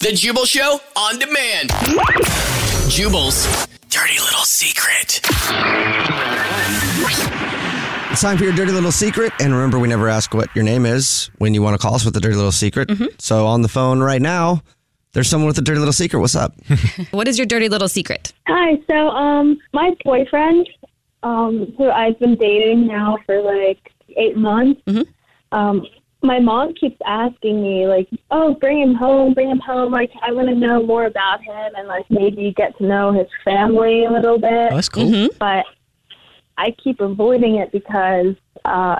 The Jubal Show on demand. Jubal's dirty little secret. It's time for your dirty little secret. And remember, we never ask what your name is when you want to call us with a dirty little secret. So on the phone right now, there's someone with a dirty little secret. What's up? What is your dirty little secret? Hi. So, um, my boyfriend, um, who I've been dating now for like eight months, um, my mom keeps asking me like, "Oh, bring him home, bring him home." Like, I want to know more about him and like maybe get to know his family a little bit. Oh, that's cool. But I keep avoiding it because, uh,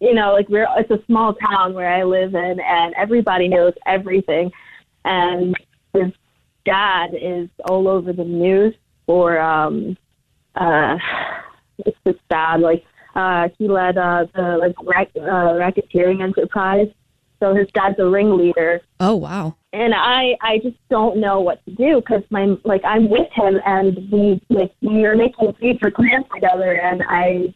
you know, like we're it's a small town where I live in, and everybody knows everything, and his dad is all over the news for um, uh, it's just sad. Like uh, he led uh, the like rack, uh, racketeering enterprise, so his dad's a ringleader Oh, wow. and I I just don't know what to do because my like I'm with him and we like we are making future plans together and I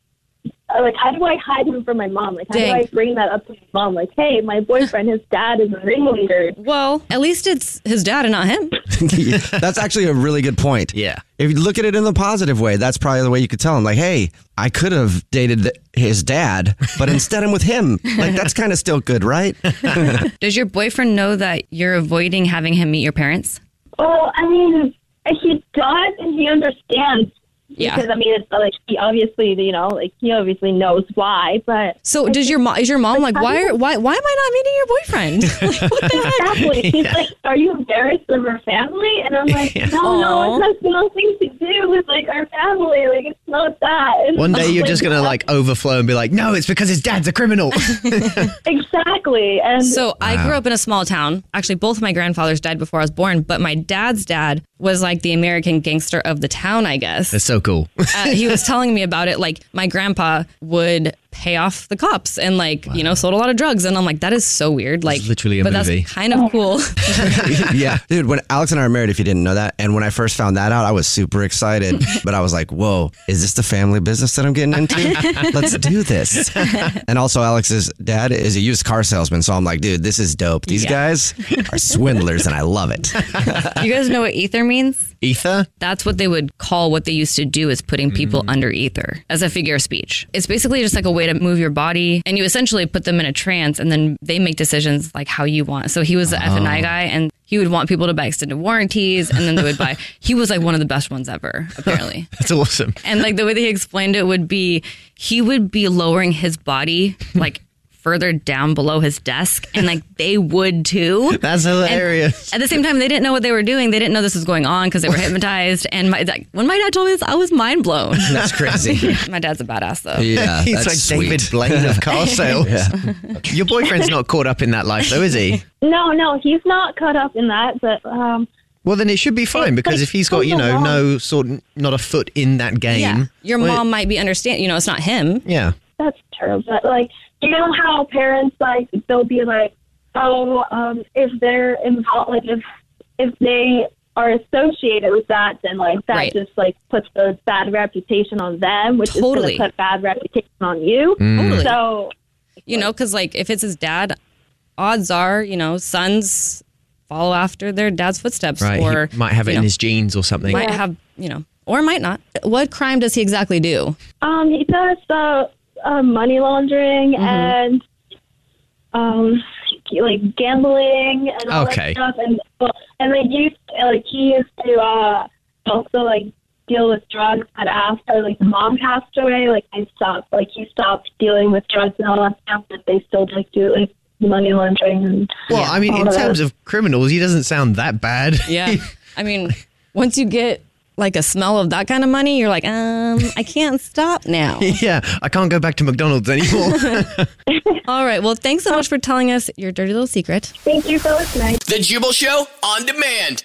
like how do I hide him from my mom like how Dang. do I bring that up to my mom like hey my boyfriend his dad is a ringleader Well, at least it's his dad and not him. that's actually a really good point. Yeah. If you look at it in the positive way, that's probably the way you could tell him, like, hey, I could have dated th- his dad, but instead I'm with him. Like, that's kind of still good, right? Does your boyfriend know that you're avoiding having him meet your parents? well I mean he does and he understands Yeah. because I mean it's like he obviously you know like he obviously knows why but So does your mom? Is your mom like why? Are, why? Why am I not meeting your boyfriend? like, what the heck? Exactly. She's like, "Are you embarrassed of our family?" And I'm like, "No, no, it has nothing to do with like our family. Like, it's not that." And One day you're just gonna like overflow and be like, no, it's because his dad's a criminal. exactly. And So I grew up in a small town. Actually, both of my grandfathers died before I was born, but my dad's dad was like the American gangster of the town, I guess. That's so cool. uh, he was telling me about it. Like my grandpa would pay off the cops and like you know sold a lot of drugs, and I'm like that is so weird. Like literally a but movie. that's kind of cool. yeah. Dude, when Alex and I are married, if you didn't know that, and when I first found that out, I was super excited. But I was like, whoa, is this the family business that I'm getting into? Let's do this. And also, Alex's dad is a used car salesman. So I'm like, dude, this is dope. These Yeah. guys are swindlers, and I love it. you guys know what ether means? Ether? That's what they would call what they used to do is putting people mm. under ether as a figure of speech. It's basically just like a way to move your body and you essentially put them in a trance and then they make decisions like how you want. So he was the F&I oh. guy and he would want people to buy extended warranties and then they would buy he was like one of the best ones ever apparently. That's awesome. And like the way that he explained it would be he would be lowering his body like further down below his desk and like they would too. That's hilarious. At the same time, they didn't know what they were doing. They didn't know this was going on because they were hypnotized. And my, like, when my dad told me this, I was mind blown. That's crazy. my dad's a badass though. Yeah. He's that's like sweet. David Blaine of car sales. Your boyfriend's not caught up in that life, though, is he? no, no, he's not caught up in that. But um, Well, then it should be fine It's because like if he's got, you know, long. no sort, not a foot in that game. Yeah. Your well, mom might be understand. You know, it's not him. Yeah. that's true. But like, you know how parents like they'll be like, "Oh, um, if they're involved, like if if they are associated with that, then like that Right. just like puts a bad reputation on them, which Totally. is going to put bad reputation on you. Totally. So You know, because like if it's his dad, odds are, you know, sons follow after their dad's footsteps, Right. or he might have it you in know, his genes or something. might have, you know, or might not. What crime does he exactly do? um, he does uh, uh, money laundering Mm-hmm. and um, like gambling and all Okay. that stuff, and well, and like used like he used to uh, also like deal with drugs. But after like the mom passed away, like I stopped. Like he stopped dealing with drugs and all that stuff, but they still like do like money laundering and Well, I mean, all in of that. terms of criminals, he doesn't sound that bad. Yeah. I mean, once you get like a smell of that kind of money, you're like, um, I can't stop now. yeah, I can't go back to McDonald's anymore. All right. Well, thanks so much for telling us your dirty little secret. Thank you for listening. The Jubal Show on demand.